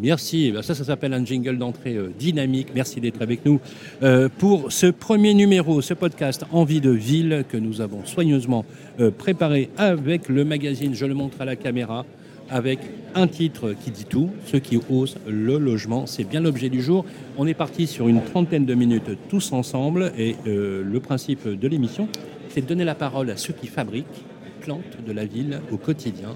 Merci. Ça, ça s'appelle un jingle d'entrée euh, dynamique. Merci d'être avec nous euh, pour ce premier numéro, ce podcast Envie de ville que nous avons soigneusement euh, préparé avec le magazine Je le montre à la caméra avec un titre qui dit tout, ceux qui osent le logement. C'est bien l'objet du jour. On est parti sur une trentaine de minutes tous ensemble et le principe de l'émission, c'est de donner la parole à ceux qui fabriquent, plantent de la ville au quotidien.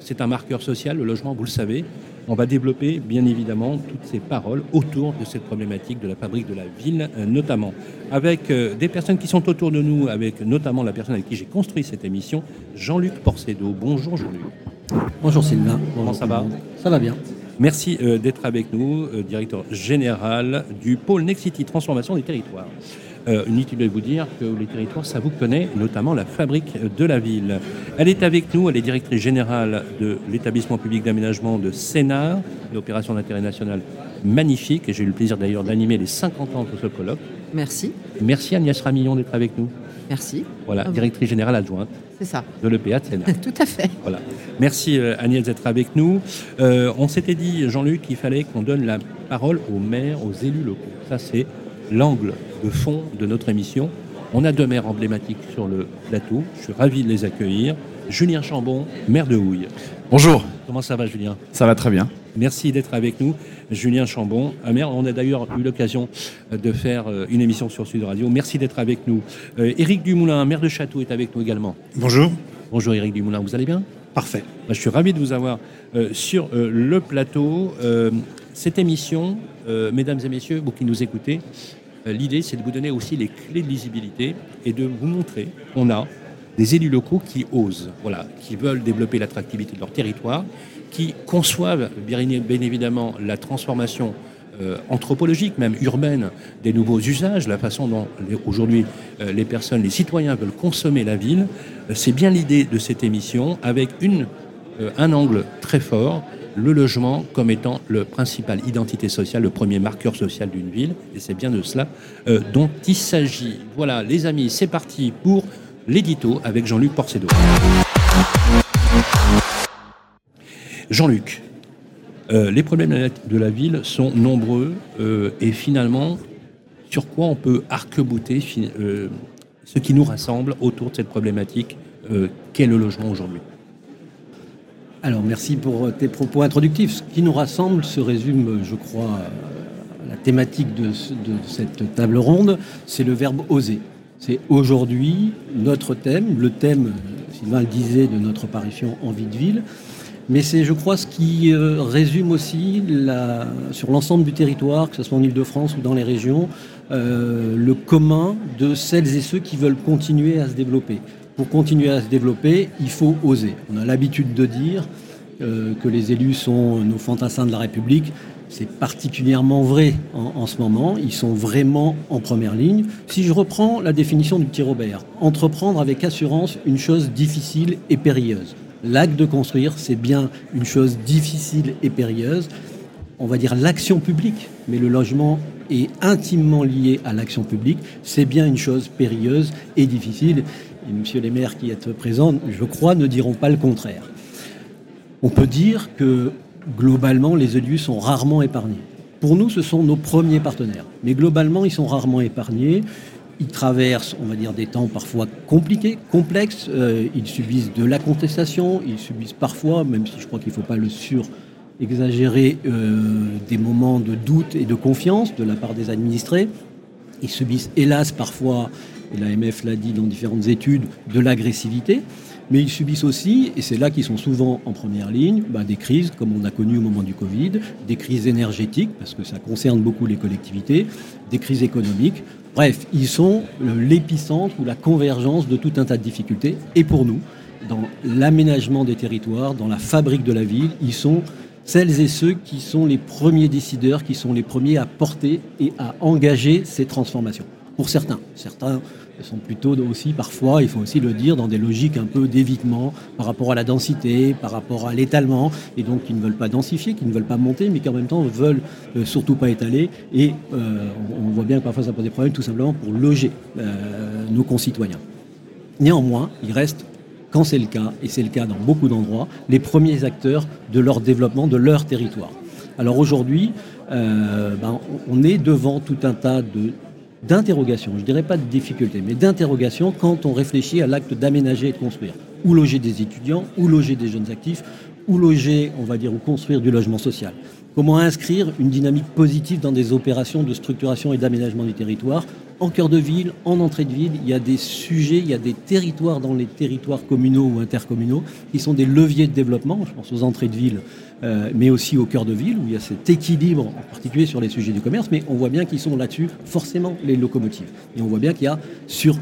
C'est un marqueur social, le logement, vous le savez on va développer bien évidemment toutes ces paroles autour de cette problématique de la fabrique de la ville, euh, notamment avec euh, des personnes qui sont autour de nous, avec notamment la personne avec qui j'ai construit cette émission, Jean-Luc Porcedo. Bonjour Jean-Luc. Bonjour Sylvain. Comment ça va Ça va bien. Merci euh, d'être avec nous, directeur général du pôle Nexity Transformation des territoires. Euh, inutile de vous dire que les territoires, ça vous connaît, notamment la fabrique de la ville. Elle est avec nous, elle est directrice générale de l'établissement public d'aménagement de Sénart, l'opération d'intérêt national magnifique, et j'ai eu le plaisir d'ailleurs d'animer les 50 ans de ce colloque. Merci. Merci Agnès Ramillon d'être avec nous. Merci. Voilà, directrice générale adjointe. C'est ça. De l'EPA de Sénat. Tout à fait. Voilà. Merci euh, Agnès d'être avec nous. Euh, on s'était dit, Jean-Luc, qu'il fallait qu'on donne la parole aux maires, aux élus locaux. Ça, c'est l'angle de fond de notre émission. On a deux maires emblématiques sur le plateau. Je suis ravi de les accueillir. Julien Chambon, maire de Houille. Bonjour. Comment ça va, Julien? Ça va très bien. Merci d'être avec nous, Julien Chambon, maire. On a d'ailleurs eu l'occasion de faire euh, une émission sur Sud Radio. Merci d'être avec nous. Euh, Éric Dumoulin, maire de Château, est avec nous également. Bonjour. Bonjour Éric Dumoulin, vous allez bien? Parfait. je suis ravi de vous avoir euh, sur le plateau. cette émission, mesdames et messieurs, vous qui nous écoutez, euh, l'idée, c'est de vous donner aussi les clés de lisibilité et de vous montrer qu'on a des élus locaux qui osent, qui veulent développer l'attractivité de leur territoire, qui conçoivent bien, évidemment la transformation euh, anthropologique, même urbaine, des nouveaux usages, la façon dont aujourd'hui euh, les personnes, les citoyens veulent consommer la ville. c'est bien l'idée de cette émission, avec un angle très fort le logement comme étant le principal identité sociale, le premier marqueur social d'une ville. Et c'est bien de cela euh, dont il s'agit. Voilà, les amis, c'est parti pour l'édito avec Jean-Luc Porcedo. Jean-Luc, euh, les problèmes de la ville sont nombreux euh, et finalement, sur quoi on peut arc-bouter ce qui nous rassemble autour de cette problématique qu'est le logement aujourd'hui? Alors merci pour tes propos introductifs. Ce qui nous rassemble se résume, je crois, à la thématique de, cette table ronde, c'est le verbe oser. C'est aujourd'hui notre thème, le thème, Sylvain le disait, de notre parution Envie de ville. Mais c'est, je crois, ce qui euh, résume aussi sur l'ensemble du territoire, que ce soit en Ile-de-France ou dans les régions, euh, le commun de celles et ceux qui veulent continuer à se développer pour continuer à se développer, il faut oser. On a l'habitude de dire euh, que les élus sont nos fantassins de la République. C'est particulièrement vrai en, ce moment. Ils sont vraiment en première ligne. Si je reprends la définition du petit Robert, entreprendre avec assurance une chose difficile et périlleuse. L'acte de construire, c'est bien une chose difficile et périlleuse. On va dire l'action publique, mais le logement est intimement lié à l'action publique. C'est bien une chose périlleuse et difficile et monsieur les maires qui êtes présents, je crois, ne diront pas le contraire. On peut dire que globalement, les élus sont rarement épargnés. Pour nous, ce sont nos premiers partenaires. Mais globalement, ils sont rarement épargnés. Ils traversent, on va dire, des temps parfois compliqués, complexes. Euh, ils subissent de la contestation. Ils subissent parfois, même si je crois qu'il ne faut pas le sur-exagérer, euh, des moments de doute et de confiance de la part des administrés. Ils subissent, hélas, parfois l'AMF l'a dit dans différentes études, de l'agressivité. Mais ils subissent aussi, et c'est là qu'ils sont souvent en première ligne, bah, des crises comme on a connu au moment du Covid, des crises énergétiques, parce que ça concerne beaucoup les collectivités, des crises économiques. Bref, ils sont l'épicentre ou la convergence de tout un tas de difficultés. Et pour nous, dans l'aménagement des territoires, dans la fabrique de la ville, ils sont celles et ceux qui sont les premiers décideurs, qui sont les premiers à porter et à engager ces transformations pour certains. Certains sont plutôt aussi parfois, il faut aussi le dire, dans des logiques un peu d'évitement par rapport à la densité, par rapport à l'étalement, et donc qui ne veulent pas densifier, qui ne veulent pas monter, mais qui en même temps veulent euh, surtout pas étaler. Et euh, on voit bien que parfois ça pose des problèmes tout simplement pour loger euh, nos concitoyens. Néanmoins, il reste quand c'est le cas, et c'est le cas dans beaucoup d'endroits, les premiers acteurs de leur développement, de leur territoire. Alors aujourd'hui, ben, on est devant tout un tas de d'interrogations, je dirais pas de difficultés, mais d'interrogations quand on réfléchit à l'acte d'aménager et de construire. Où loger des étudiants, où loger des jeunes actifs, où loger, on va dire, ou construire du logement social. Comment inscrire une dynamique positive dans des opérations de structuration et d'aménagement du territoire en cœur de ville, en entrée de ville, il y a des sujets, il y a des territoires dans les territoires communaux ou intercommunaux qui sont des leviers de développement. Je pense aux entrées de ville, euh, mais aussi au cœur de ville où il y a cet équilibre, en particulier sur les sujets du commerce. Mais on voit bien qu'ils sont là-dessus forcément les locomotives. Et on voit bien qu'il y a sur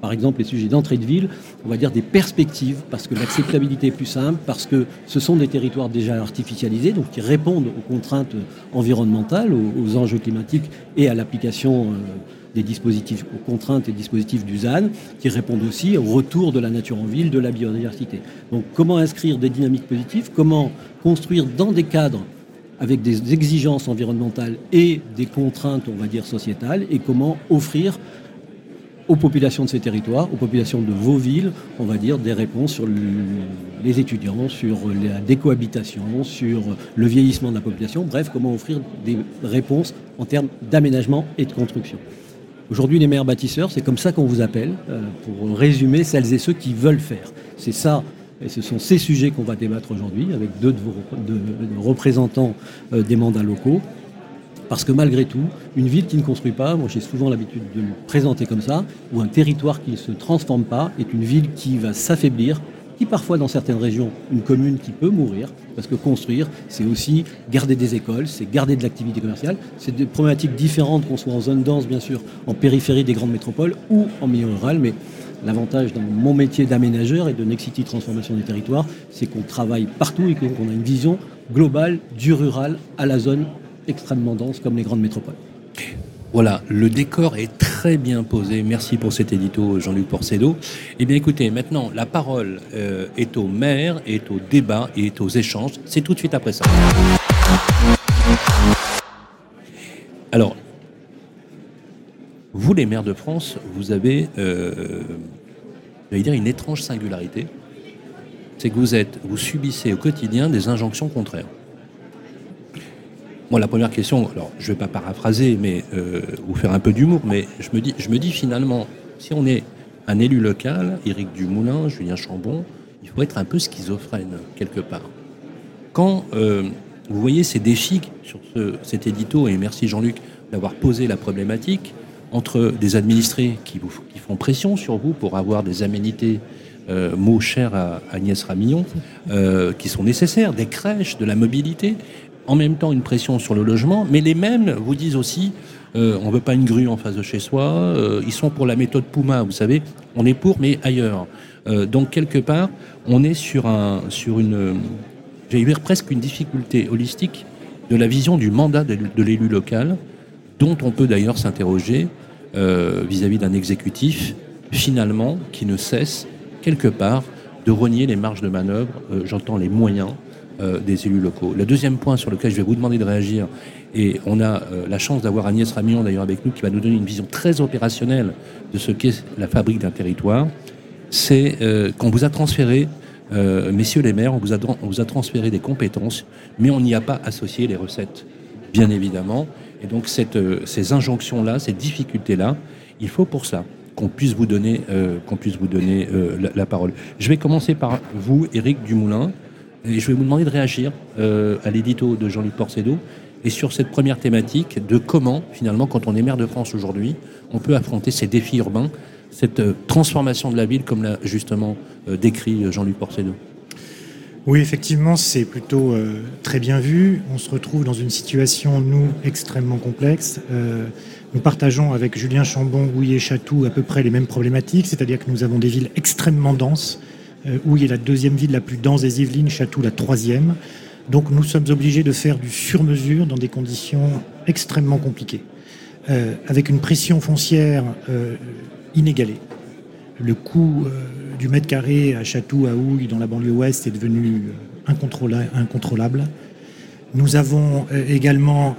par exemple les sujets d'entrée de ville, on va dire des perspectives, parce que l'acceptabilité est plus simple, parce que ce sont des territoires déjà artificialisés, donc qui répondent aux contraintes environnementales, aux, enjeux climatiques et à l'application euh, dispositifs, aux contraintes et dispositifs du qui répondent aussi au retour de la nature en ville, de la biodiversité. Donc comment inscrire des dynamiques positives, comment construire dans des cadres avec des exigences environnementales et des contraintes, on va dire, sociétales, et comment offrir aux populations de ces territoires, aux populations de vos villes, on va dire, des réponses sur les étudiants, sur la décohabitation, sur le vieillissement de la population, bref, comment offrir des réponses en termes d'aménagement et de construction. Aujourd'hui, les maires bâtisseurs, c'est comme ça qu'on vous appelle, euh, pour résumer celles et ceux qui veulent faire. C'est ça, et ce sont ces sujets qu'on va débattre aujourd'hui avec deux de vos représentants euh, des mandats locaux. Parce que malgré tout, une ville qui ne construit pas, moi j'ai souvent l'habitude de le présenter comme ça, ou un territoire qui ne se transforme pas, est une ville qui va s'affaiblir, parfois dans certaines régions, une commune qui peut mourir, parce que construire, c'est aussi garder des écoles, c'est garder de l'activité commerciale, c'est des problématiques différentes qu'on soit en zone dense, bien sûr, en périphérie des grandes métropoles ou en milieu rural, mais L'avantage dans mon métier d'aménageur et de Nexity Transformation des territoires, c'est qu'on travaille partout et qu'on a une vision globale du rural à la zone extrêmement dense comme les grandes métropoles. Voilà, le décor est bien posé. Merci pour cet édito, Jean-Luc Porcedo. Eh bien, écoutez, maintenant, la parole euh, est au maire, est au débat est aux échanges. C'est tout de suite après ça. Alors, vous, les maires de France, vous avez, euh, dire, une étrange singularité. C'est que vous êtes, vous subissez au quotidien des injonctions contraires. Moi, la première question, alors je ne vais pas paraphraser, mais euh, vous faire un peu d'humour, mais je me dis, je me dis finalement, si on est un élu local, Éric Dumoulin, Julien Chambon, il faut être un peu schizophrène quelque part. Quand euh, vous voyez ces défis sur cet édito, et merci Jean-Luc d'avoir posé la problématique, entre des administrés qui, vous, font pression sur vous pour avoir des aménités euh, mots chers à Agnès Ramillon, euh, qui sont nécessaires, des crèches, de la mobilité, en même temps une pression sur le logement, mais les mêmes vous disent aussi euh, on veut pas une grue en face de chez soi, euh, ils sont pour la méthode Puma, vous savez, on est pour, mais ailleurs. Euh, donc quelque part, on est sur, un, sur une, j'ai dire presque une difficulté holistique de la vision du mandat de, l'élu local, dont on peut d'ailleurs s'interroger vis-à-vis d'un exécutif, finalement, qui ne cesse quelque part de renier les marges de manœuvre, j'entends les moyens, euh, des élus locaux. Le deuxième point sur lequel je vais vous demander de réagir, et on a euh, la chance d'avoir Agnès Ramillon d'ailleurs avec nous qui va nous donner une vision très opérationnelle de ce qu'est la fabrique d'un territoire, c'est euh, qu'on vous a transféré, messieurs les maires, on vous, a, transféré des compétences, mais on n'y a pas associé les recettes, bien évidemment. Et donc ces injonctions-là, ces difficultés-là, il faut pour ça qu'on puisse vous donner, qu'on puisse vous donner la, parole. Je vais commencer par vous, Éric Dumoulin. Je vais vous demander de réagir euh, à l'édito de Jean-Luc Porcedo et sur cette première thématique de comment, finalement, quand on est maire de France aujourd'hui, on peut affronter ces défis urbains, cette euh, transformation de la ville, comme l'a justement euh, décrit Jean-Luc Porcedo. Oui, effectivement, c'est plutôt très bien vu. On se retrouve dans une situation, nous, extrêmement complexe. nous partageons avec Julien Chambon, Gouillet et Chatou à peu près les mêmes problématiques, c'est-à-dire que nous avons des villes extrêmement denses, il y a la deuxième ville la plus dense des Yvelines, Château la troisième. Donc nous sommes obligés de faire du sur-mesure dans des conditions extrêmement compliquées, euh, avec une pression foncière euh, inégalée. Le coût euh, du mètre carré à Château, à Houille, dans la banlieue ouest, est devenu incontrôlable. Nous avons également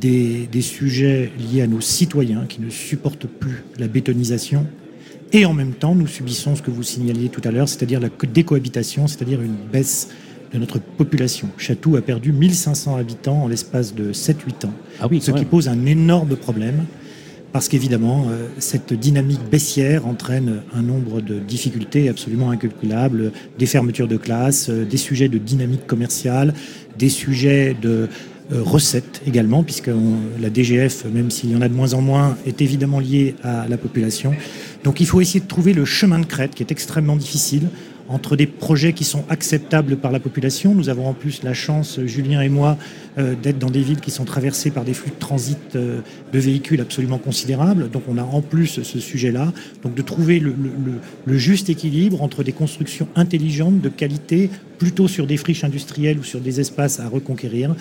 des, sujets liés à nos citoyens qui ne supportent plus la bétonisation et en même temps, nous subissons ce que vous signaliez tout à l'heure, c'est-à-dire la décohabitation, c'est-à-dire une baisse de notre population. Chatou a perdu 1500 habitants en l'espace de 7-8 ans, Ah oui, ce qui même. pose un énorme problème parce qu'évidemment, euh, cette dynamique baissière entraîne un nombre de difficultés absolument incalculables, des fermetures de classes, euh, des sujets de dynamique commerciale, des sujets de euh, recettes également, puisque on- la DGF, même s'il y en a de moins en moins, est évidemment liée à la population. Donc il faut essayer de trouver le chemin de crête qui est extrêmement difficile entre des projets qui sont acceptables par la population. Nous avons en plus la chance, Julien et moi, euh, d'être dans des villes qui sont traversées par des flux de transit euh, de véhicules absolument considérables. Donc on a en plus ce sujet-là. Donc de trouver le, le- le- le juste équilibre entre des constructions intelligentes, de qualité, plutôt sur des friches industrielles ou sur des espaces à reconquérir.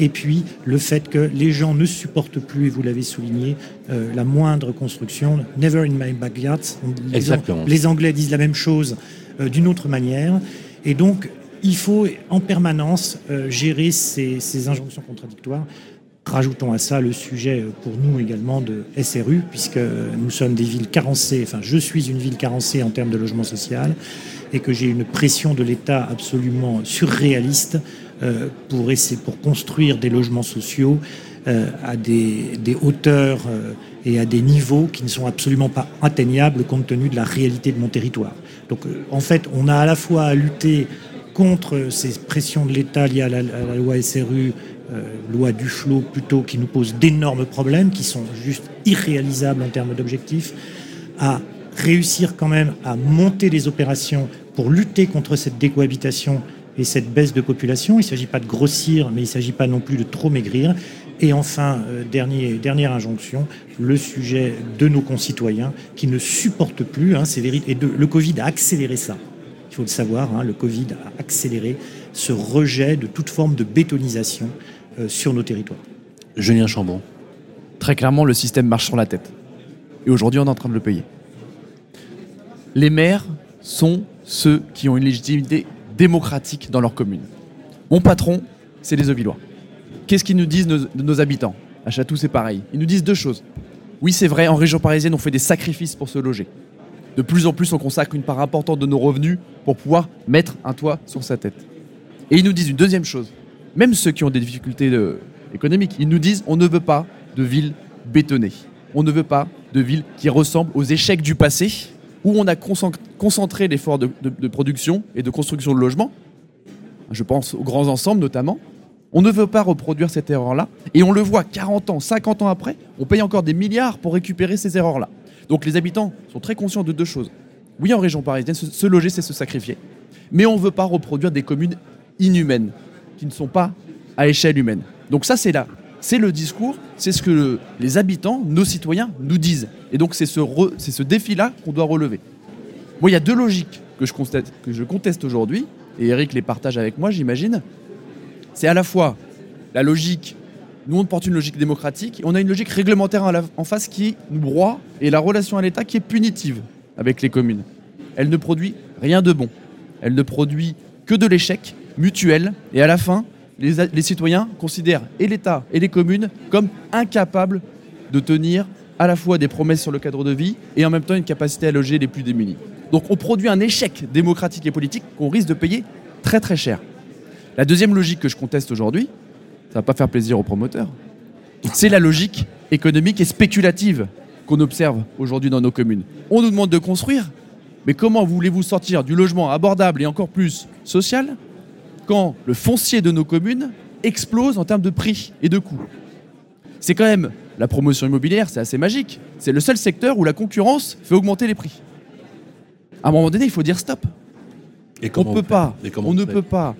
Et puis le fait que les gens ne supportent plus, et vous l'avez souligné, euh, la moindre construction. Never in my backyard. Les An- Exactement. les Anglais disent la même chose d'une autre manière. Et donc, il faut en permanence euh, gérer ces, injonctions contradictoires. Rajoutons à ça le sujet euh, pour nous également de SRU, puisque euh, nous sommes des villes carencées, enfin je suis une ville carencée en termes de logement social, et que j'ai une pression de l'État absolument surréaliste euh, pour, essayer, pour construire des logements sociaux euh, à des, hauteurs euh, et à des niveaux qui ne sont absolument pas atteignables compte tenu de la réalité de mon territoire. Donc euh, en fait, on a à la fois à lutter contre ces pressions de l'État liées à la, loi SRU, euh, loi du flot plutôt, qui nous pose d'énormes problèmes, qui sont juste irréalisables en termes d'objectifs, à réussir quand même à monter des opérations pour lutter contre cette décohabitation et cette baisse de population. Il ne s'agit pas de grossir, mais il ne s'agit pas non plus de trop maigrir. Et enfin, euh, dernier, dernière injonction, le sujet de nos concitoyens qui ne supportent plus, hein, c'est véri- et de- le Covid a accéléré ça. Il faut le savoir, hein, le Covid a accéléré ce rejet de toute forme de bétonisation euh, sur nos territoires. Julien Chambon. Très clairement, le système marche sur la tête. Et aujourd'hui, on est en train de le payer. Les maires sont ceux qui ont une légitimité démocratique dans leur commune. Mon patron, c'est les Ovillois. Qu'est-ce qu'ils nous disent nos, nos habitants? À Chatou, c'est pareil. Ils nous disent deux choses. Oui, c'est vrai, en région parisienne, on fait des sacrifices pour se loger. De plus en plus, on consacre une part importante de nos revenus pour pouvoir mettre un toit sur sa tête. Et ils nous disent une deuxième chose. Même ceux qui ont des difficultés euh, économiques, ils nous disent on ne veut pas de villes bétonnées. On ne veut pas de villes qui ressemblent aux échecs du passé, où on a concent- concentré l'effort de, de- de production et de construction de logements. Je pense aux grands ensembles notamment. On ne veut pas reproduire cette erreur-là. Et on le voit 40 ans, 50 ans après, on paye encore des milliards pour récupérer ces erreurs-là. Donc les habitants sont très conscients de deux choses. Oui, en région parisienne, se, loger, c'est se sacrifier. Mais on ne veut pas reproduire des communes inhumaines, qui ne sont pas à échelle humaine. Donc ça, c'est là. C'est le discours, c'est ce que le- les habitants, nos citoyens, nous disent. Et donc c'est ce, défi-là qu'on doit relever. Moi, il y a deux logiques que je, que je conteste aujourd'hui, et Eric les partage avec moi, j'imagine. C'est à la fois la logique, nous on porte une logique démocratique, et on a une logique réglementaire en, face qui nous broie, et la relation à l'État qui est punitive avec les communes. Elle ne produit rien de bon. Elle ne produit que de l'échec mutuel, et à la fin, les, les citoyens considèrent et l'État et les communes comme incapables de tenir à la fois des promesses sur le cadre de vie et en même temps une capacité à loger les plus démunis. Donc on produit un échec démocratique et politique qu'on risque de payer très très cher. La deuxième logique que je conteste aujourd'hui, ça va pas faire plaisir aux promoteurs, c'est la logique économique et spéculative qu'on observe aujourd'hui dans nos communes. On nous demande de construire, mais comment voulez-vous sortir du logement abordable et encore plus social quand le foncier de nos communes explose en termes de prix et de coûts? C'est quand même la promotion immobilière, c'est assez magique. C'est le seul secteur où la concurrence fait augmenter les prix. À un moment donné, il faut dire stop. Et On peut pas, ne peut pas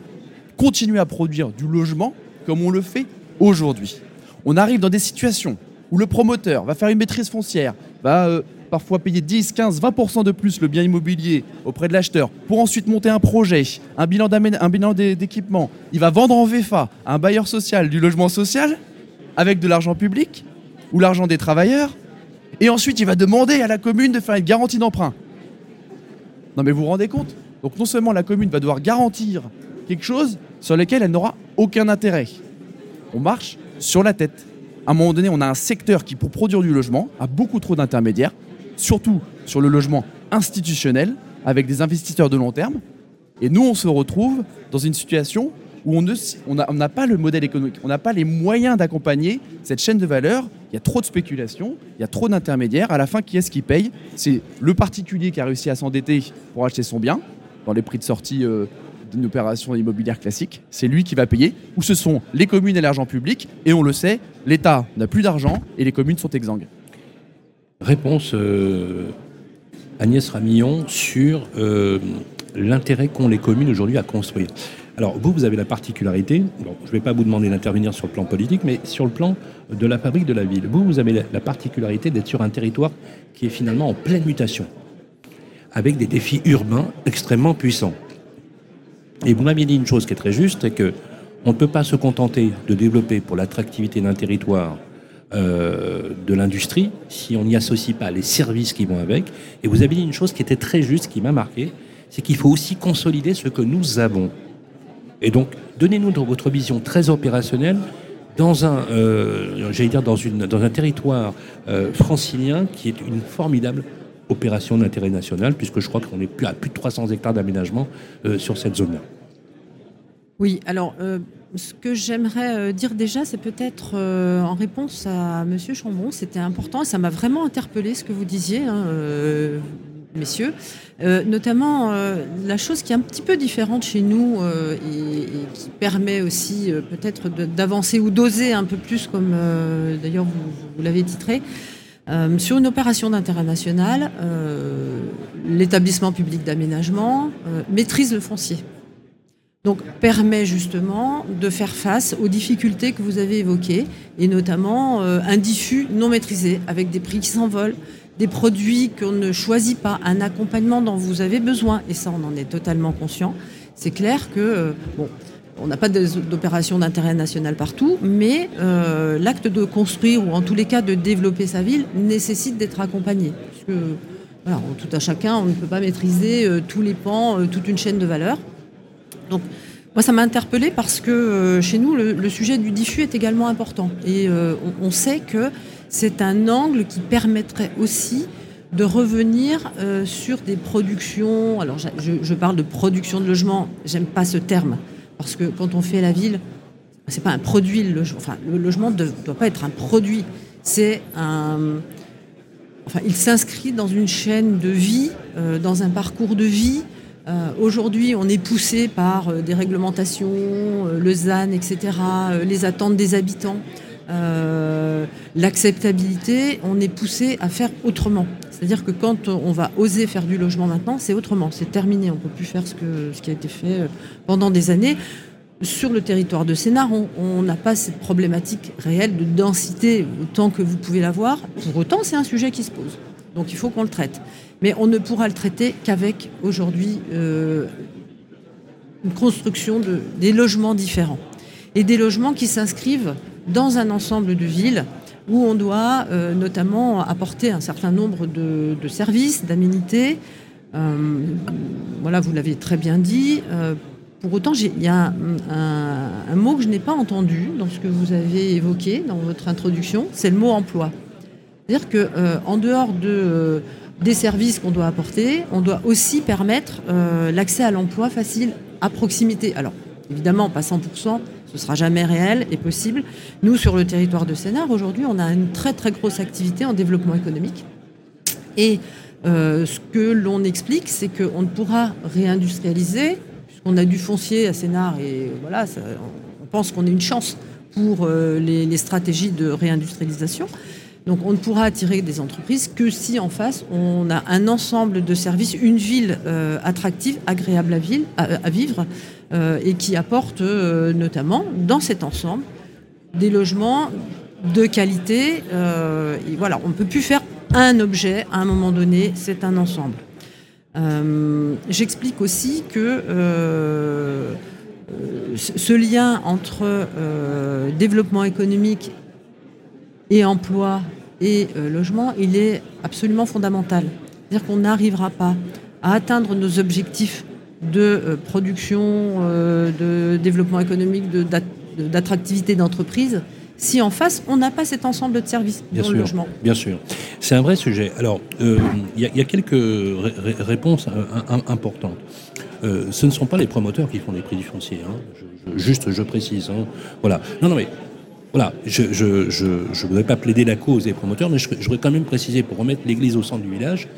continuer à produire du logement comme on le fait aujourd'hui. On arrive dans des situations où le promoteur va faire une maîtrise foncière, va euh, parfois payer 10, 15, 20% de plus le bien immobilier auprès de l'acheteur pour ensuite monter un projet, un bilan un bilan d'é- d'équipement. Il va vendre en VFA à un bailleur social du logement social avec de l'argent public ou l'argent des travailleurs. Et ensuite, il va demander à la commune de faire une garantie d'emprunt. Non mais vous vous rendez compte? Donc non seulement la commune va devoir garantir quelque chose sur lequel elle n'aura aucun intérêt. On marche sur la tête. À un moment donné, on a un secteur qui, pour produire du logement, a beaucoup trop d'intermédiaires, surtout sur le logement institutionnel, avec des investisseurs de long terme. Et nous, on se retrouve dans une situation où on n'a pas le modèle économique, on n'a pas les moyens d'accompagner cette chaîne de valeur. Il y a trop de spéculation, il y a trop d'intermédiaires. À la fin, qui est-ce qui paye? C'est le particulier qui a réussi à s'endetter pour acheter son bien dans les prix de sortie euh, d'une opération immobilière classique. C'est lui qui va payer. Ou ce sont les communes et l'argent public. Et on le sait, l'État n'a plus d'argent et les communes sont exsangues. Réponse euh, Agnès Ramillon sur euh, l'intérêt qu'ont les communes aujourd'hui à construire. Alors vous, vous avez la particularité, je ne vais pas vous demander d'intervenir sur le plan politique, mais sur le plan de la fabrique de la ville. Vous, vous avez la, particularité d'être sur un territoire qui est finalement en pleine mutation, avec des défis urbains extrêmement puissants. Et vous m'aviez dit une chose qui est très juste, c'est que on ne peut pas se contenter de développer pour l'attractivité d'un territoire euh, de l'industrie si on n'y associe pas les services qui vont avec. Et vous avez dit une chose qui était très juste, qui m'a marqué, c'est qu'il faut aussi consolider ce que nous avons. Et donc, donnez-nous votre vision très opérationnelle dans un, euh, j'allais dire dans un territoire euh, francilien qui est une formidable opération d'intérêt national, puisque je crois qu'on est à plus de 300 hectares d'aménagement euh, sur cette zone-là. Oui, alors ce que j'aimerais dire déjà, c'est peut-être en réponse à Monsieur Chambon, c'était important, ça m'a vraiment interpellé ce que vous disiez, hein, messieurs. Euh, notamment, euh, la chose qui est un petit peu différente chez nous euh, et, qui permet aussi peut-être d'avancer ou d'oser un peu plus, comme d'ailleurs vous, l'avez titré, sur une opération d'intérêt national, l'établissement public d'aménagement maîtrise le foncier. Donc permet justement de faire face aux difficultés que vous avez évoquées, et notamment un diffus non maîtrisé, avec des prix qui s'envolent, des produits qu'on ne choisit pas, un accompagnement dont vous avez besoin, et ça on en est totalement conscient. C'est clair que, euh, on n'a pas d'opération d'intérêt national partout, mais euh, l'acte de construire ou en tous les cas de développer sa ville nécessite d'être accompagné. Parce tout à chacun, on ne peut pas maîtriser euh, tous les pans, toute une chaîne de valeur. Donc, moi, ça m'a interpellé parce que chez nous, le, sujet du diffus est également important. Et on, sait que c'est un angle qui permettrait aussi de revenir euh, sur des productions. Alors, je, parle de production de logement. J'aime pas ce terme parce que quand on fait la ville, c'est pas un produit le logement. Le logement ne doit pas être un produit. C'est. Enfin, il s'inscrit dans une chaîne de vie, euh, dans un parcours de vie. Euh, aujourd'hui, on est poussé par des réglementations, le ZAN, etc., les attentes des habitants. Euh, l'acceptabilité, on est poussé à faire autrement. C'est-à-dire que quand on va oser faire du logement maintenant, c'est autrement, c'est terminé. On ne peut plus faire ce, qui a été fait euh, pendant des années. Sur le territoire de Sénart, on n'a pas cette problématique réelle de densité autant que vous pouvez l'avoir. Pour autant, c'est un sujet qui se pose. Donc il faut qu'on le traite. Mais on ne pourra le traiter qu'avec aujourd'hui euh, une construction de, des logements différents. Et des logements qui s'inscrivent dans un ensemble de villes où on doit euh, notamment apporter un certain nombre de, services, d'aménités. Euh, voilà, vous l'avez très bien dit. Euh, pour autant, il y a un, mot que je n'ai pas entendu dans ce que vous avez évoqué dans votre introduction, c'est le mot emploi. C'est-à-dire qu'en dehors de, des services qu'on doit apporter, on doit aussi permettre l'accès à l'emploi facile à proximité. Alors, évidemment, pas 100%, ce sera jamais réel et possible. Nous, sur le territoire de Sénart, aujourd'hui, on a une très très grosse activité en développement économique. Et euh, ce que l'on explique, c'est qu'on ne pourra réindustrialiser, puisqu'on a du foncier à Sénart, et voilà, on pense qu'on a une chance pour euh, les, stratégies de réindustrialisation. Donc on ne pourra attirer des entreprises que si en face on a un ensemble de services, une ville euh, attractive, agréable à, vivre, et qui apporte euh, notamment dans cet ensemble des logements de qualité. Euh, voilà, on ne peut plus faire un objet à un moment donné, c'est un ensemble. J'explique aussi que ce lien entre développement économique et emploi et logement, il est absolument fondamental. C'est-à-dire qu'on n'arrivera pas à atteindre nos objectifs de euh, production, euh, de développement économique, d'attractivité d'entreprise, si en face, on n'a pas cet ensemble de services bien dans sûr, le logement. Bien sûr. C'est un vrai sujet. Alors, euh, il y, a quelques réponses importantes. ce ne sont pas les promoteurs qui font les prix du foncier. Hein. juste, je précise. Hein. Voilà. Non, non, mais voilà, je ne voudrais pas plaider la cause des promoteurs, mais je, voudrais quand même préciser, pour remettre l'église au centre du village,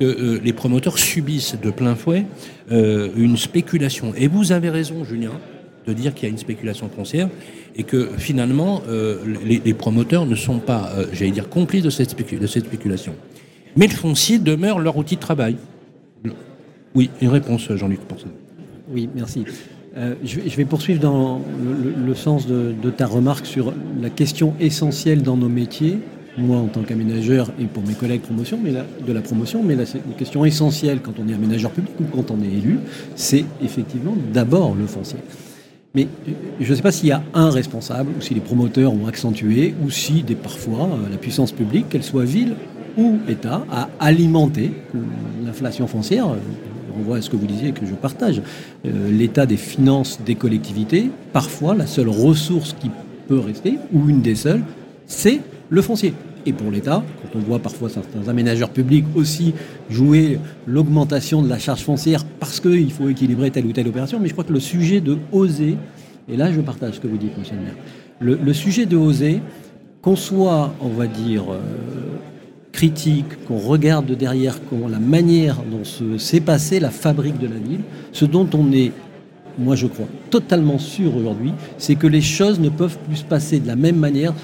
que euh, les promoteurs subissent de plein fouet euh, une spéculation. Et vous avez raison, Julien, de dire qu'il y a une spéculation foncière et que finalement, euh, les, promoteurs ne sont pas, j'allais dire, complices de cette, spéculation. Mais le foncier demeure leur outil de travail. Oui, une réponse, Jean-Luc, pour ça. Oui, merci. Je, vais, poursuivre dans le, sens de, ta remarque sur la question essentielle dans nos métiers, moi en tant qu'aménageur et pour mes collègues promotion, mais de la promotion, mais la, question essentielle quand on est aménageur public ou quand on est élu, c'est effectivement d'abord le foncier. Mais euh, je ne sais pas s'il y a un responsable, ou si les promoteurs ont accentué, ou si des, parfois euh, la puissance publique, qu'elle soit ville ou État, a alimenté l'inflation foncière on voit ce que vous disiez que je partage. Euh, l'état des finances des collectivités, parfois la seule ressource qui peut rester, ou une des seules, c'est le foncier. Et pour l'État, quand on voit parfois certains aménageurs publics aussi jouer l'augmentation de la charge foncière parce qu'il faut équilibrer telle ou telle opération, mais je crois que le sujet de oser, et là je partage ce que vous dites, monsieur le maire, le, sujet de oser, qu'on soit, on va dire, euh, critique, qu'on regarde de derrière la manière dont s'est passée la fabrique de la ville, ce dont on est, moi je crois, totalement sûr aujourd'hui, c'est que les choses ne peuvent plus se passer de la même manière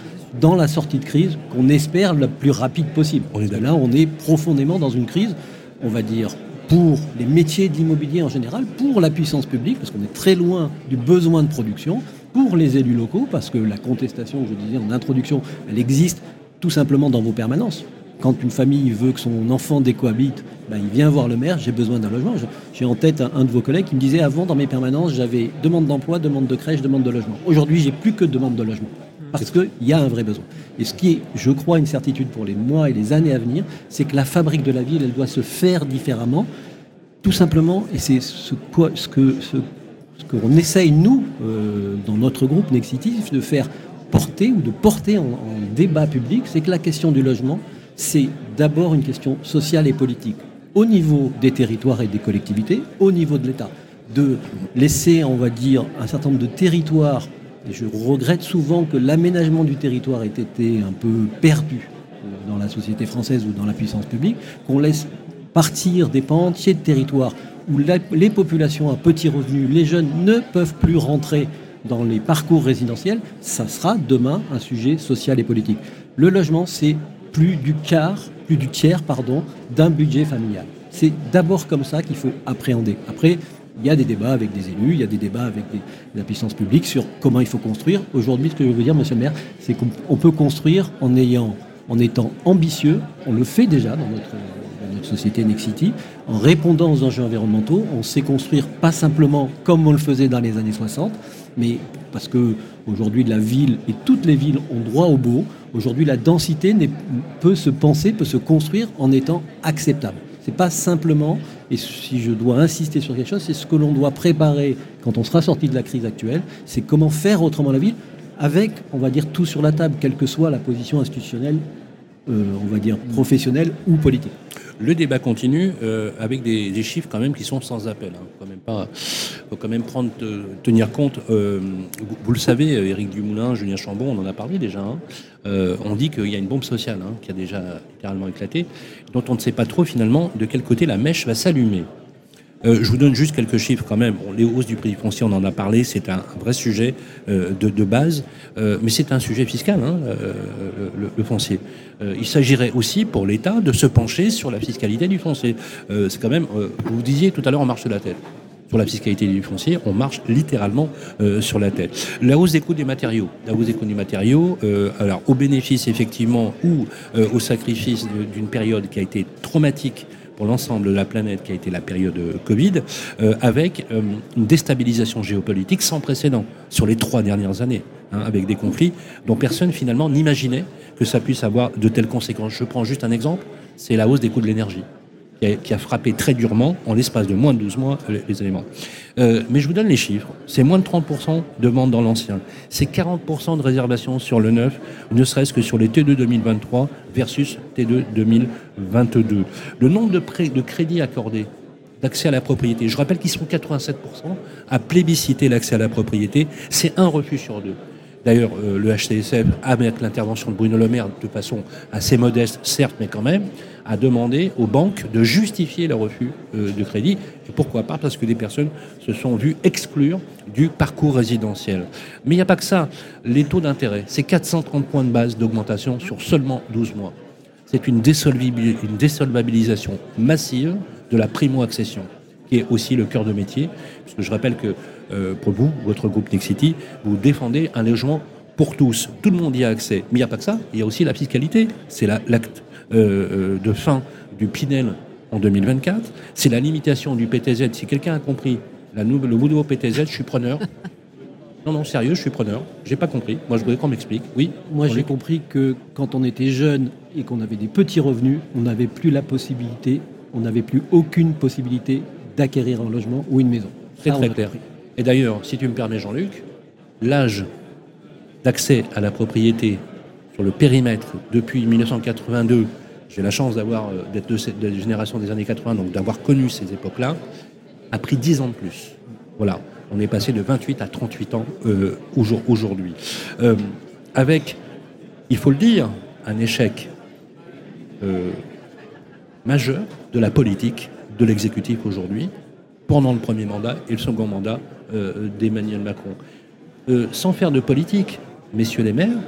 dans la sortie de crise qu'on espère la plus rapide possible. là, on est profondément dans une crise, on va dire, pour les métiers d'immobilier en général, pour la puissance publique, parce qu'on est très loin du besoin de production, pour les élus locaux, parce que la contestation, je disais en introduction, elle existe tout simplement dans vos permanences quand une famille veut que son enfant décohabite, ben, il vient voir le maire, j'ai besoin d'un logement. J'ai en tête un, de vos collègues qui me disait avant, dans mes permanences, j'avais demande d'emploi, demande de crèche, demande de logement. Aujourd'hui, j'ai plus que demande de logement. Parce qu'il y a un vrai besoin. Et ce qui est, je crois, une certitude pour les mois et les années à venir, c'est que la fabrique de la ville, elle doit se faire différemment, tout simplement, et c'est ce, ce que ce, qu'on essaye, nous, euh, dans notre groupe Nexity, de faire porter ou de porter en débat public, c'est que la question du logement, c'est d'abord une question sociale et politique au niveau des territoires et des collectivités, au niveau de l'État. De laisser, on va dire, un certain nombre de territoires, je regrette souvent que l'aménagement du territoire ait été un peu perdu euh, dans la société française ou dans la puissance publique, qu'on laisse partir des pans entiers de territoires où les populations à petits revenus, les jeunes ne peuvent plus rentrer dans les parcours résidentiels, ça sera demain un sujet social et politique. Le logement, c'est plus du quart, plus du tiers, pardon, d'un budget familial. C'est d'abord comme ça qu'il faut appréhender. Après, il y a des débats avec des élus, il y a des débats avec la puissance publique sur comment il faut construire. Aujourd'hui, ce que je veux dire, monsieur le maire, c'est qu'on peut construire en, étant ambitieux. On le fait déjà dans notre, dans notre société. En répondant aux enjeux environnementaux, on sait construire pas simplement comme on le faisait dans les années 60, mais parce que aujourd'hui la ville et toutes les villes ont droit au beau. Aujourd'hui, la densité peut se penser, peut se construire en étant acceptable. C'est pas simplement, et si je dois insister sur quelque chose, c'est ce que l'on doit préparer quand on sera sorti de la crise actuelle, c'est comment faire autrement la ville avec, on va dire, tout sur la table, quelle que soit la position institutionnelle, euh, on va dire, professionnelle ou politique le débat continue euh, avec des, chiffres quand même qui sont sans appel. Il hein. Faut quand même faut quand même prendre, tenir compte. Euh, vous, le savez, Éric Dumoulin, Julien Chambon, on en a parlé déjà. Hein. Euh, on dit qu'il y a une bombe sociale hein, qui a déjà littéralement éclaté, dont on ne sait pas trop finalement de quel côté la mèche va s'allumer. Euh, je vous donne juste quelques chiffres quand même. les hausses du prix du foncier, on en a parlé, c'est un, vrai sujet euh, de, base, euh, mais c'est un sujet fiscal, hein, le, foncier. il s'agirait aussi pour l'État de se pencher sur la fiscalité du foncier. c'est quand même, vous disiez tout à l'heure, on marche sur la tête. Sur la fiscalité du foncier, on marche littéralement sur la tête. La hausse des coûts des matériaux, la hausse des coûts des matériaux, alors au bénéfice effectivement ou au sacrifice d'une période qui a été traumatique pour l'ensemble de la planète qui a été la période Covid, euh, avec euh, une déstabilisation géopolitique sans précédent sur les trois dernières années, hein, avec des conflits dont personne finalement n'imaginait que ça puisse avoir de telles conséquences. Je prends juste un exemple, c'est la hausse des coûts de l'énergie qui a, frappé très durement en l'espace de moins de 12 mois les, éléments. Euh, mais je vous donne les chiffres. C'est moins de 30% de ventes dans l'ancien. C'est 40% de réservations sur le neuf, ne serait-ce que sur les T2 2023 versus T2 2022. Le nombre de, prêts, de crédits accordés d'accès à la propriété. Je rappelle qu'ils sont 87% à plébisciter l'accès à la propriété. C'est un refus sur deux. D'ailleurs, euh, le HCSF, avec l'intervention de Bruno Le Maire, de façon assez modeste, certes, mais quand même, a demandé aux banques de justifier le refus euh, de crédit. Et pourquoi pas Parce que des personnes se sont vues exclure du parcours résidentiel. Mais il n'y a pas que ça. Les taux d'intérêt, c'est 430 points de base d'augmentation sur seulement 12 mois. C'est une, une désolvabilisation massive de la primo-accession, qui est aussi le cœur de métier. Parce que je rappelle que euh, pour vous, votre groupe Nexity, vous défendez un logement pour tous. Tout le monde y a accès. Mais il n'y a pas que ça, il y a aussi la fiscalité. C'est l'acte euh, euh, de fin du Pinel en 2024. C'est la limitation du PTZ. Si quelqu'un a compris la nouvelle, le nouveau PTZ, je suis preneur. Non, non, sérieux, je suis preneur. J'ai pas compris. Moi, je voudrais qu'on m'explique. Oui. Moi, j'ai compris que quand on était jeune et qu'on avait des petits revenus, on n'avait plus la possibilité, on n'avait plus aucune possibilité d'acquérir un logement ou une maison. C'est très clair. Et d'ailleurs, si tu me permets, Jean-Luc, l'âge d'accès à la propriété sur le périmètre depuis 1982, j'ai la chance d'avoir euh, d'être de cette génération des années 80, donc d'avoir connu ces époques-là, a pris 10 ans de plus. Voilà, on est passé de 28 à 38 ans euh, aujourd'hui. Euh, avec, il faut le dire, un échec majeur de la politique de l'exécutif aujourd'hui, pendant le premier mandat et le second mandat d'Emmanuel Macron. Sans faire de politique, messieurs les maires,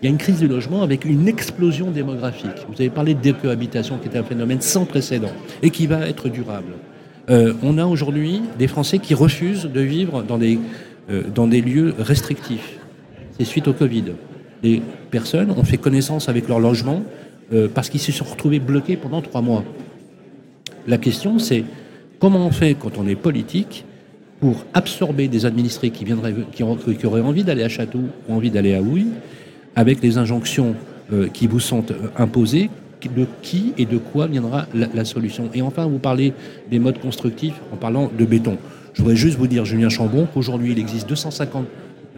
il y a une crise du logement avec une explosion démographique. Vous avez parlé de décohabitation qui est un phénomène sans précédent et qui va être durable. Euh, on a aujourd'hui des Français qui refusent de vivre dans des, dans des lieux restrictifs. C'est suite au Covid. Les personnes ont fait connaissance avec leur logement parce qu'ils se sont retrouvés bloqués pendant trois mois. La question, c'est comment on fait quand on est politique pour absorber des administrés qui, viendraient, qui, auraient envie d'aller à Château ou envie d'aller à Houille, avec les injonctions euh, qui vous sont euh, imposées, de qui et de quoi viendra la, solution. Et enfin, vous parlez des modes constructifs en parlant de béton. Je voudrais juste vous dire, Julien Chambon, qu'aujourd'hui, il existe 250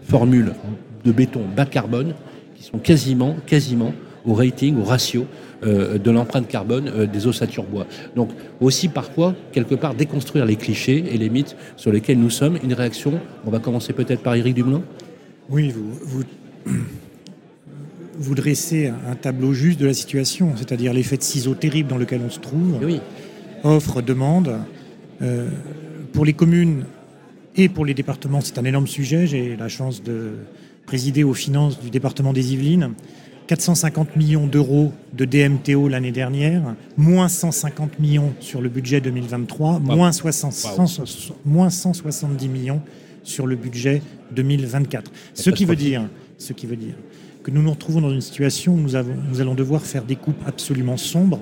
formules de béton bas carbone qui sont quasiment, quasiment au rating, au ratio euh, de l'empreinte carbone des ossatures bois. Donc aussi parfois, quelque part, déconstruire les clichés et les mythes sur lesquels nous sommes? Une réaction, on va commencer peut-être par Éric Dumoulin? Oui, vous, dressez un tableau juste de la situation, c'est-à-dire l'effet de ciseau terrible dans lequel on se trouve. Oui. Offre, demande. Euh, pour les communes et pour les départements, c'est un énorme sujet. J'ai la chance de présider aux finances du département des Yvelines. 450 millions d'euros de DMTO l'année dernière, moins 150 millions sur le budget 2023, moins, 170 millions sur le budget 2024. Ce qui, veut dire, ce qui veut dire que nous nous retrouvons dans une situation où nous, allons devoir faire des coupes absolument sombres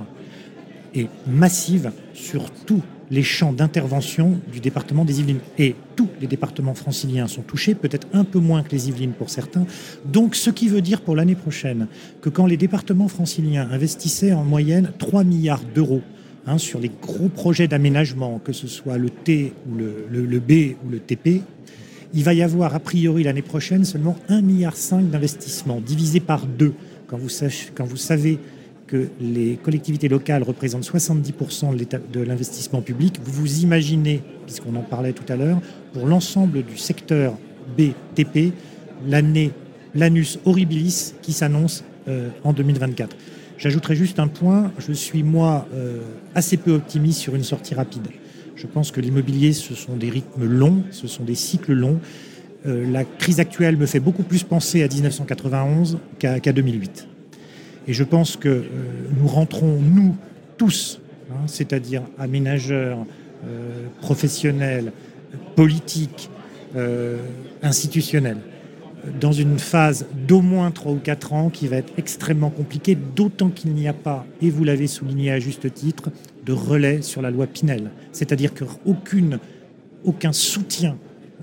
et massives sur tout les champs d'intervention du département des Yvelines. Et tous les départements franciliens sont touchés, peut-être un peu moins que les Yvelines pour certains. Donc, ce qui veut dire pour l'année prochaine que quand les départements franciliens investissaient en moyenne 3 milliards d'euros hein, sur les gros projets d'aménagement, que ce soit le T ou le, B ou le TP, il va y avoir a priori l'année prochaine seulement 1,5 milliard d'investissements, divisé par deux. Quand vous, savez que les collectivités locales représentent 70% de l'investissement public, vous vous imaginez, puisqu'on en parlait tout à l'heure, pour l'ensemble du secteur BTP, l'année, l'anus horribilis qui s'annonce euh, en 2024. J'ajouterai juste un point, je suis moi euh, assez peu optimiste sur une sortie rapide. Je pense que l'immobilier, ce sont des rythmes longs, ce sont des cycles longs. Euh, la crise actuelle me fait beaucoup plus penser à 1991 qu'à 2008. Et je pense que euh, nous rentrons, nous tous, hein, c'est-à-dire aménageurs, euh, professionnels, politiques, institutionnels, dans une phase d'au moins 3 ou 4 ans qui va être extrêmement compliquée, d'autant qu'il n'y a pas, et vous l'avez souligné à juste titre, de relais sur la loi Pinel. C'est-à-dire qu'aucun aucun soutien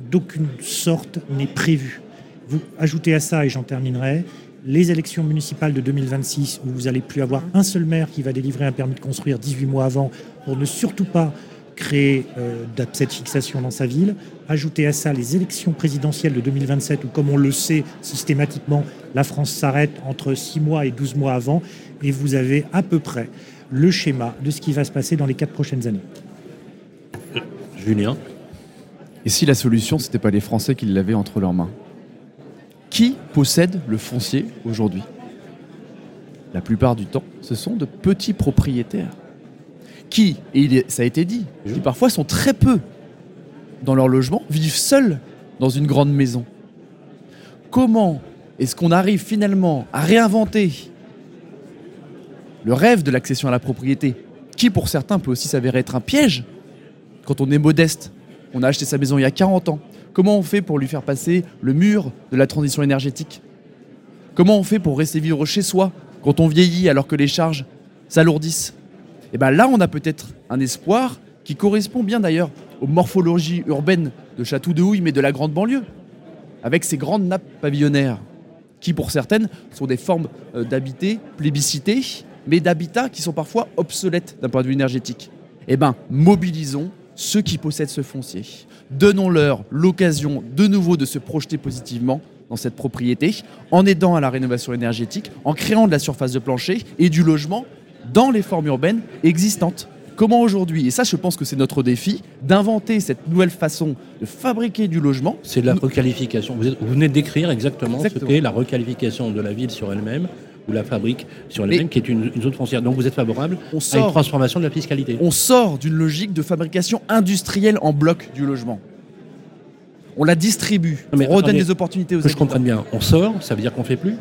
d'aucune sorte n'est prévu. Vous ajoutez à ça, et j'en terminerai, les élections municipales de 2026, où vous n'allez plus avoir un seul maire qui va délivrer un permis de construire 18 mois avant, pour ne surtout pas créer euh, fixation dans sa ville. Ajoutez à ça les élections présidentielles de 2027, où, comme on le sait systématiquement, la France s'arrête entre 6 mois et 12 mois avant, et vous avez à peu près le schéma de ce qui va se passer dans les quatre prochaines années. Julien Et si la solution, c'était pas les Français qui l'avaient entre leurs mains? Qui possède le foncier aujourd'hui? La plupart du temps, ce sont de petits propriétaires. Qui, et ça a été dit, qui parfois sont très peu dans leur logement, vivent seuls dans une grande maison. Comment est-ce qu'on arrive finalement à réinventer le rêve de l'accession à la propriété, qui pour certains peut aussi s'avérer être un piège. Quand on est modeste, on a acheté sa maison il y a 40 ans, comment on fait pour lui faire passer le mur de la transition énergétique? Comment on fait pour rester vivre chez soi quand on vieillit alors que les charges s'alourdissent? Et bien là, on a peut-être un espoir qui correspond bien d'ailleurs aux morphologies urbaines de Château de Houille, mais de la grande banlieue, avec ces grandes nappes pavillonnaires, qui pour certaines sont des formes euh, d'habiter plébiscitées, mais d'habitats qui sont parfois obsolètes d'un point de vue énergétique. Eh bien, mobilisons ceux qui possèdent ce foncier. Donnons-leur l'occasion de nouveau de se projeter positivement dans cette propriété, en aidant à la rénovation énergétique, en créant de la surface de plancher et du logement dans les formes urbaines existantes. Comment aujourd'hui, et ça je pense que c'est notre défi, d'inventer cette nouvelle façon de fabriquer du logement? C'est de la requalification. Vous, êtes- vous venez de décrire exactement, Exactement. ce qu'est la requalification de la ville sur elle-même, ou la fabrique sur Mais- elle-même, qui est une, une zone foncière. Donc vous êtes favorable On à une transformation de la fiscalité. on sort d'une logique de fabrication industrielle en bloc du logement. On la distribue, Non, mais on redonne attendez, des opportunités aux Que je comprenne bien, on sort, ça veut dire qu'on fait plus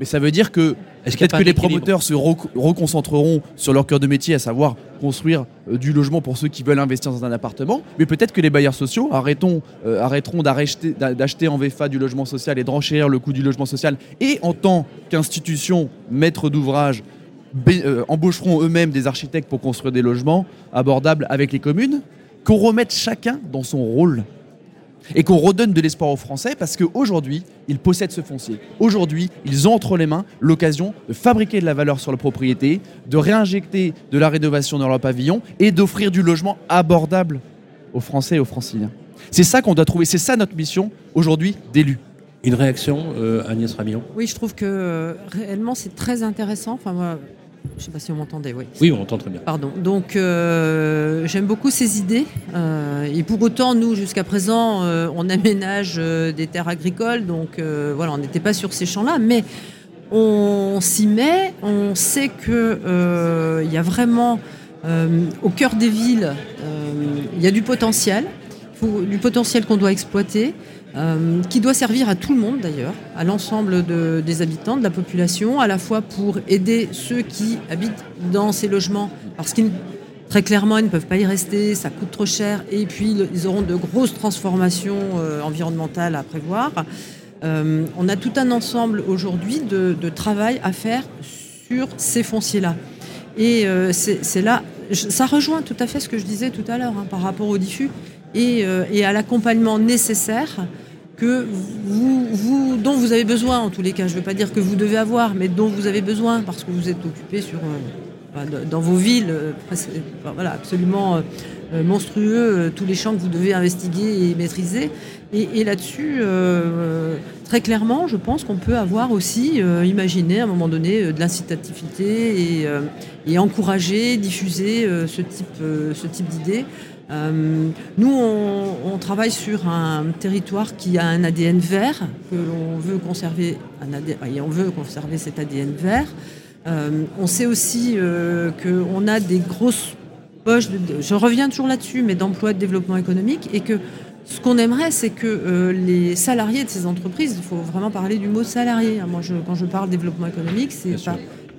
Mais ça veut dire que peut-être que les promoteurs se rec- reconcentreront sur leur cœur de métier, à savoir construire euh, du logement pour ceux qui veulent investir dans un appartement. Mais peut-être que les bailleurs sociaux arrêtons, euh, arrêteront d'a- d'acheter en VFA du logement social et de renchérir le coût du logement social. Et en tant qu'institution maître d'ouvrage, euh, embaucheront eux-mêmes des architectes pour construire des logements abordables avec les communes. Qu'on remette chacun dans son rôle et qu'on redonne de l'espoir aux Français parce qu'aujourd'hui, ils possèdent ce foncier. Aujourd'hui, ils ont entre les mains l'occasion de fabriquer de la valeur sur la propriété, de réinjecter de la rénovation dans leur pavillon et d'offrir du logement abordable aux Français et aux Franciliens. C'est ça qu'on doit trouver, c'est ça notre mission aujourd'hui d'élus. Une réaction, euh, Agnès Ramillon? Oui, je trouve que euh, réellement c'est très intéressant. Enfin, moi, je ne sais pas si on m'entendait, oui. Oui, on entend très bien. Pardon. Donc, euh, j'aime beaucoup ces idées. Euh, et pour autant, nous, jusqu'à présent, euh, on aménage des terres agricoles. Donc, voilà, on n'était pas sur ces champs-là. Mais on s'y met. On sait qu'il y a vraiment, au cœur des villes, il y a du potentiel. Faut- du potentiel qu'on doit exploiter. Euh, qui doit servir à tout le monde d'ailleurs, à l'ensemble de- des habitants, de la population, à la fois pour aider ceux qui habitent dans ces logements, parce qu'ils très clairement ils ne peuvent pas y rester, ça coûte trop cher, et puis ils auront de grosses transformations euh, environnementales à prévoir. Euh, on a tout un ensemble aujourd'hui de, travail à faire sur ces fonciers-là. Et c'est là, ça rejoint tout à fait ce que je disais tout à l'heure hein, par rapport au diffus et à l'accompagnement nécessaire que vous, dont vous avez besoin en tous les cas. Je ne veux pas dire que vous devez avoir, mais dont vous avez besoin parce que vous êtes occupé sur, euh, de- dans vos villes, euh, voilà, absolument euh, monstrueux, tous les champs que vous devez investiguer et maîtriser. Et, là-dessus, très clairement, je pense qu'on peut avoir aussi imaginé à un moment donné de l'incitativité et, encourager, diffuser ce type, ce type d'idées. Euh, nous, on, on travaille sur un territoire qui a un ADN vert, que l'on veut conserver, un et on veut conserver cet ADN vert. Euh, on sait aussi euh, qu'on a des grosses poches, de- je reviens toujours là-dessus, mais d'emploi de développement économique, et que ce qu'on aimerait, c'est que euh, les salariés de ces entreprises, il faut vraiment parler du mot salarié. hein. Moi, je- quand je parle développement économique, c'est sûr.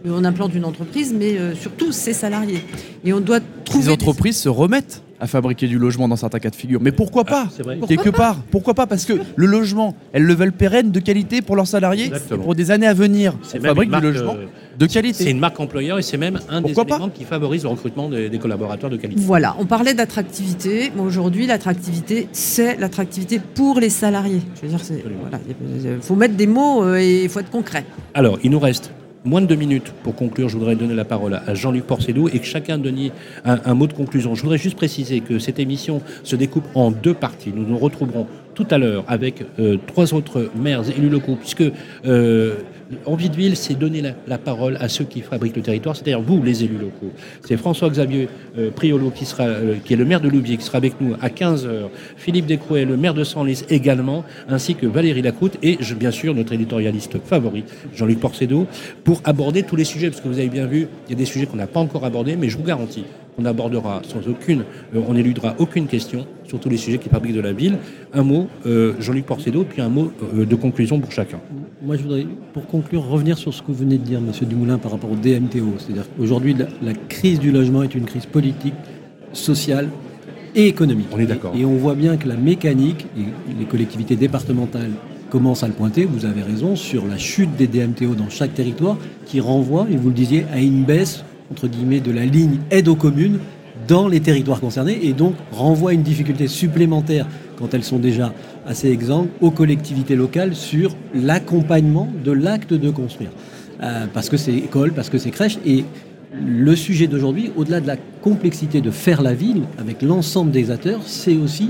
Pas on implante une entreprise, mais euh, surtout ses salariés. Et on doit Les trouver des- entreprises se remettent à fabriquer du logement dans certains cas de figure. Mais pourquoi pas Ah, c'est vrai. Pourquoi Quelque part, pourquoi pas Parce que le logement, elles le veulent pérenne, de qualité pour leurs salariés, et pour des années à venir. C'est On fabrique une du marque, logement euh, de C'est qualité. une marque employeur et c'est même un Pourquoi des pas éléments qui favorise le recrutement des, des collaborateurs de qualité. Voilà, on parlait d'attractivité. mais Aujourd'hui, l'attractivité, c'est l'attractivité pour les salariés. Je veux dire, c'est Absolument. voilà, il faut mettre des mots euh, et il faut être concret. Alors, il nous reste moins de deux minutes pour conclure. Je voudrais donner la parole à Jean-Luc Porcedou et que chacun donne un, un mot de conclusion. Je voudrais juste préciser que cette émission se découpe en deux parties. Nous nous retrouverons tout à l'heure avec euh, trois autres maires élus locaux, puisque euh, envie de ville, c'est donner la, parole à ceux qui fabriquent le territoire, c'est-à-dire vous, les élus locaux. C'est François-Xavier euh, Priolo, qui, sera, qui est le maire de Louviers, qui sera avec nous à 15h. Philippe Descrouet, le maire de Senlis également, ainsi que Valérie Lacroute et bien sûr notre éditorialiste favori, Jean-Luc Porcedo, pour aborder tous les sujets, parce que vous avez bien vu, il y a des sujets qu'on n'a pas encore abordés, mais je vous garantis on abordera sans aucune, euh, on éludera aucune question sur tous les sujets qui fabriquent de la ville. Un mot, euh, Jean-Luc Porcedo, puis un mot euh, de conclusion pour chacun. Moi, je voudrais, pour conclure, revenir sur ce que vous venez de dire, Monsieur Dumoulin, par rapport au DMTO. C'est-à-dire qu'aujourd'hui, la, crise du logement est une crise politique, sociale et économique. On est d'accord. Et, on voit bien que la mécanique, et les collectivités départementales commencent à le pointer, vous avez raison, sur la chute des DMTO dans chaque territoire, qui renvoie, et vous le disiez, à une baisse entre guillemets, de la ligne aide aux communes dans les territoires concernés et donc renvoie une difficulté supplémentaire quand elles sont déjà assez exemples aux collectivités locales sur l'accompagnement de l'acte de construire. Euh, parce que c'est école, parce que c'est crèche. Et le sujet d'aujourd'hui, au-delà de la complexité de faire la ville avec l'ensemble des acteurs, c'est aussi,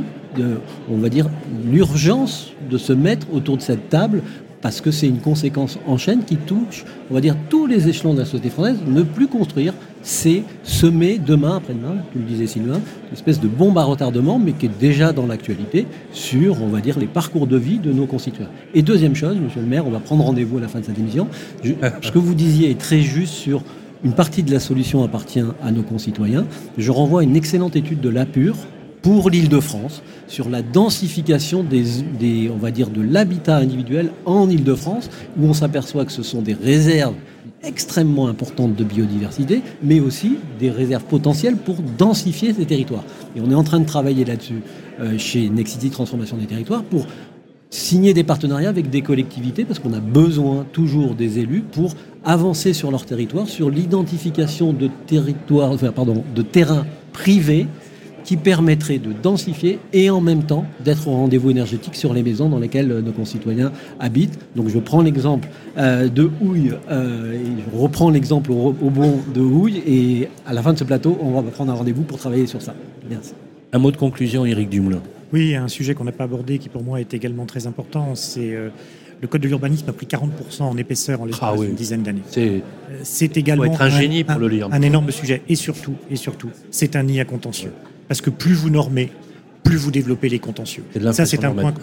on va dire, l'urgence de se mettre autour de cette table parce que c'est une conséquence en chaîne qui touche, on va dire, tous les échelons de la société française. Ne plus construire, c'est semer demain, après-demain, tu le disais Sylvain, une espèce de bombe à retardement, mais qui est déjà dans l'actualité sur, on va dire, les parcours de vie de nos concitoyens. Et deuxième chose, monsieur le maire, on va prendre rendez-vous à la fin de cette émission. ce que vous disiez est très juste sur une partie de la solution appartient à nos concitoyens. Je renvoie à une excellente étude de l'APUR pour l'Île-de-France sur la densification des, on va dire, de l'habitat individuel en Île-de-France, où on s'aperçoit que ce sont des réserves extrêmement importantes de biodiversité, mais aussi des réserves potentielles pour densifier ces territoires. Et on est en train de travailler là-dessus euh, chez Nexity Transformation des Territoires pour signer des partenariats avec des collectivités, parce qu'on a besoin toujours des élus pour avancer sur leur territoire, sur l'identification de territoires, enfin, pardon, de terrains privés qui permettrait de densifier et en même temps d'être au rendez-vous énergétique sur les maisons dans lesquelles nos concitoyens habitent. Donc je prends l'exemple euh, de Houille, euh, et je reprends l'exemple au, bon de Houille, et à la fin de ce plateau, on va prendre un rendez-vous pour travailler sur ça. Merci. Un mot de conclusion, Éric Dumoulin. Oui, un sujet qu'on n'a pas abordé, qui pour moi est également très important, c'est... Euh, le code de l'urbanisme a pris 40% en épaisseur en l'espace ah d'une dizaine d'années. C'est également être un, génie pour le lire. un énorme sujet. Et surtout, et surtout, c'est un nid à contentieux. Parce que plus vous normez, plus vous développez les contentieux. Ça, c'est un point.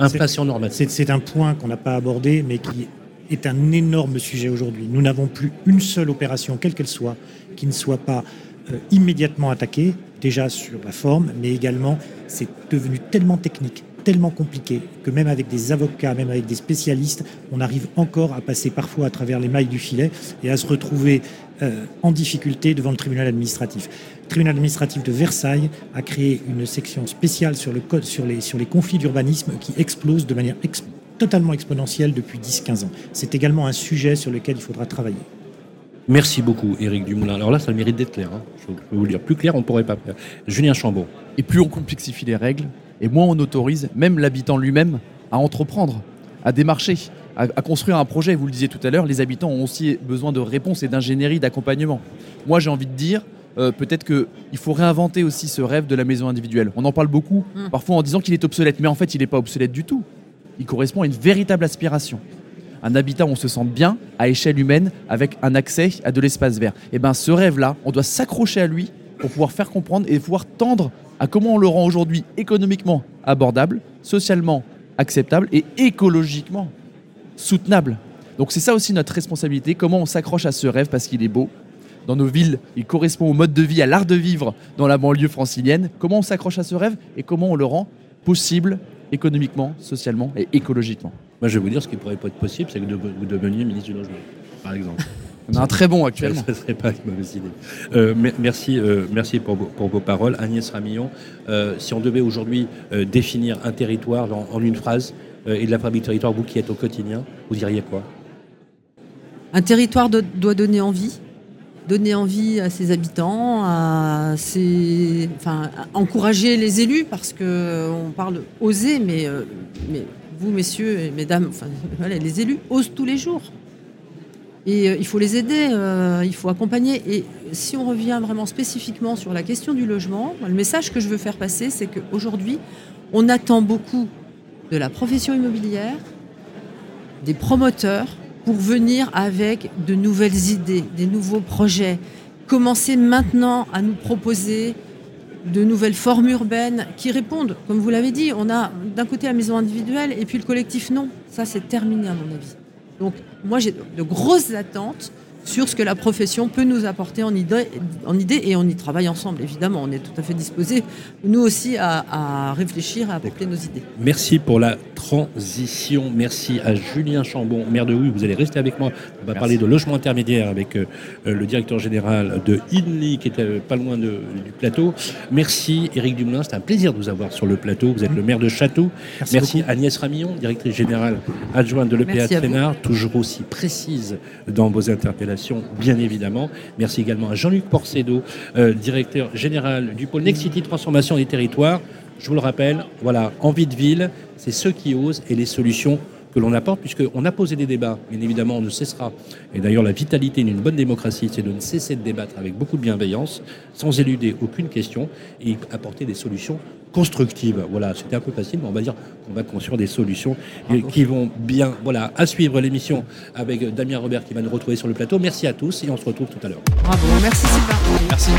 C'est un point qu'on n'a pas abordé, mais qui est un énorme sujet aujourd'hui. Nous n'avons plus une seule opération, quelle qu'elle soit, qui ne soit pas euh, immédiatement attaquée, déjà sur la forme, mais également, c'est devenu tellement technique, tellement compliqué que même avec des avocats, même avec des spécialistes, on arrive encore à passer parfois à travers les mailles du filet et à se retrouver euh, en difficulté devant le tribunal administratif. Le tribunal administratif de Versailles a créé une section spéciale sur le code sur les, sur les conflits d'urbanisme qui explose de manière totalement exponentielle depuis 10-15 ans. C'est également un sujet sur lequel il faudra travailler. Merci beaucoup, Éric Dumoulin. Alors là, ça mérite d'être clair. Hein. Je peux vous le dire. Plus clair, on ne pourrait pas faire. Julien Chambon. Et plus on complexifie les règles, et moins on autorise même l'habitant lui-même à entreprendre, à démarcher, à, construire un projet. Vous le disiez tout à l'heure, les habitants ont aussi besoin de réponses et d'ingénierie, d'accompagnement. Moi, j'ai envie de dire, euh, peut-être qu'il faut réinventer aussi ce rêve de la maison individuelle. On en parle beaucoup, mmh. parfois en disant qu'il est obsolète, mais en fait, il n'est pas obsolète du tout. Il correspond à une véritable aspiration. Un habitat où on se sent bien, à échelle humaine, avec un accès à de l'espace vert. Et eh bien, ce rêve-là, on doit s'accrocher à lui pour pouvoir faire comprendre et pouvoir tendre à comment on le rend aujourd'hui économiquement abordable, socialement acceptable et écologiquement soutenable. Donc c'est ça aussi notre responsabilité, comment on s'accroche à ce rêve parce qu'il est beau. Dans nos villes, il correspond au mode de vie, à l'art de vivre dans la banlieue francilienne. Comment on s'accroche à ce rêve et comment on le rend possible économiquement, socialement et écologiquement. Moi je vais vous dire ce qui pourrait pas être possible, c'est que vous deveniez ministre du logement, par exemple. On a un très bon actuellement. Ça ne serait pas une mauvaise idée. Euh, merci, euh, merci pour, vos paroles. Agnès Ramillon, euh, si on devait aujourd'hui définir un territoire en, une phrase et de la fabrique territoire, vous qui êtes au quotidien, vous diriez quoi? Un territoire doit donner envie. Donner envie à ses habitants, à ses, enfin, encourager les élus, parce qu'on parle oser, mais, mais vous, messieurs et mesdames, les élus osent tous les jours. Et euh, il faut les aider, euh, il faut accompagner. Et si on revient vraiment spécifiquement sur la question du logement, le message que je veux faire passer, c'est qu'aujourd'hui, on attend beaucoup de la profession immobilière, des promoteurs, pour venir avec de nouvelles idées, des nouveaux projets. Commencer maintenant à nous proposer de nouvelles formes urbaines qui répondent, comme vous l'avez dit, on a d'un côté la maison individuelle et puis le collectif non. Ça, c'est terminé à mon avis. Donc moi, j'ai de grosses attentes sur ce que la profession peut nous apporter en idée, en idée et on y travaille ensemble, évidemment. On est tout à fait disposés, nous aussi, à, réfléchir, à apporter nos idées. Merci pour la transition. Merci à Julien Chambon, maire de Houille. Vous allez rester avec moi. On va parler de logement intermédiaire avec euh, le directeur général de INLI, qui était euh, pas loin du plateau. Merci Éric Dumoulin, c'est un plaisir de vous avoir sur le plateau. Vous êtes le maire de Château. Merci, Agnès Ramillon, directrice générale adjointe de l'EPA de toujours aussi précise dans vos interpellations bien évidemment. Merci également à Jean-Luc Porcedo, euh, directeur général du pôle Nexity Transformation des territoires. Je vous le rappelle, voilà, envie de ville, c'est ceux qui osent et les solutions que l'on apporte, puisqu'on a posé des débats, bien évidemment, on ne cessera. Et d'ailleurs, la vitalité d'une bonne démocratie, c'est de ne cesser de débattre avec beaucoup de bienveillance, sans éluder aucune question, et apporter des solutions constructives. Voilà, c'était un peu facile, mais on va dire qu'on va construire des solutions qui vont bien. Voilà, à suivre l'émission avec Damien Robert qui va nous retrouver sur le plateau. Merci à tous et on se retrouve tout à l'heure. Bravo, merci Sylvain. Merci.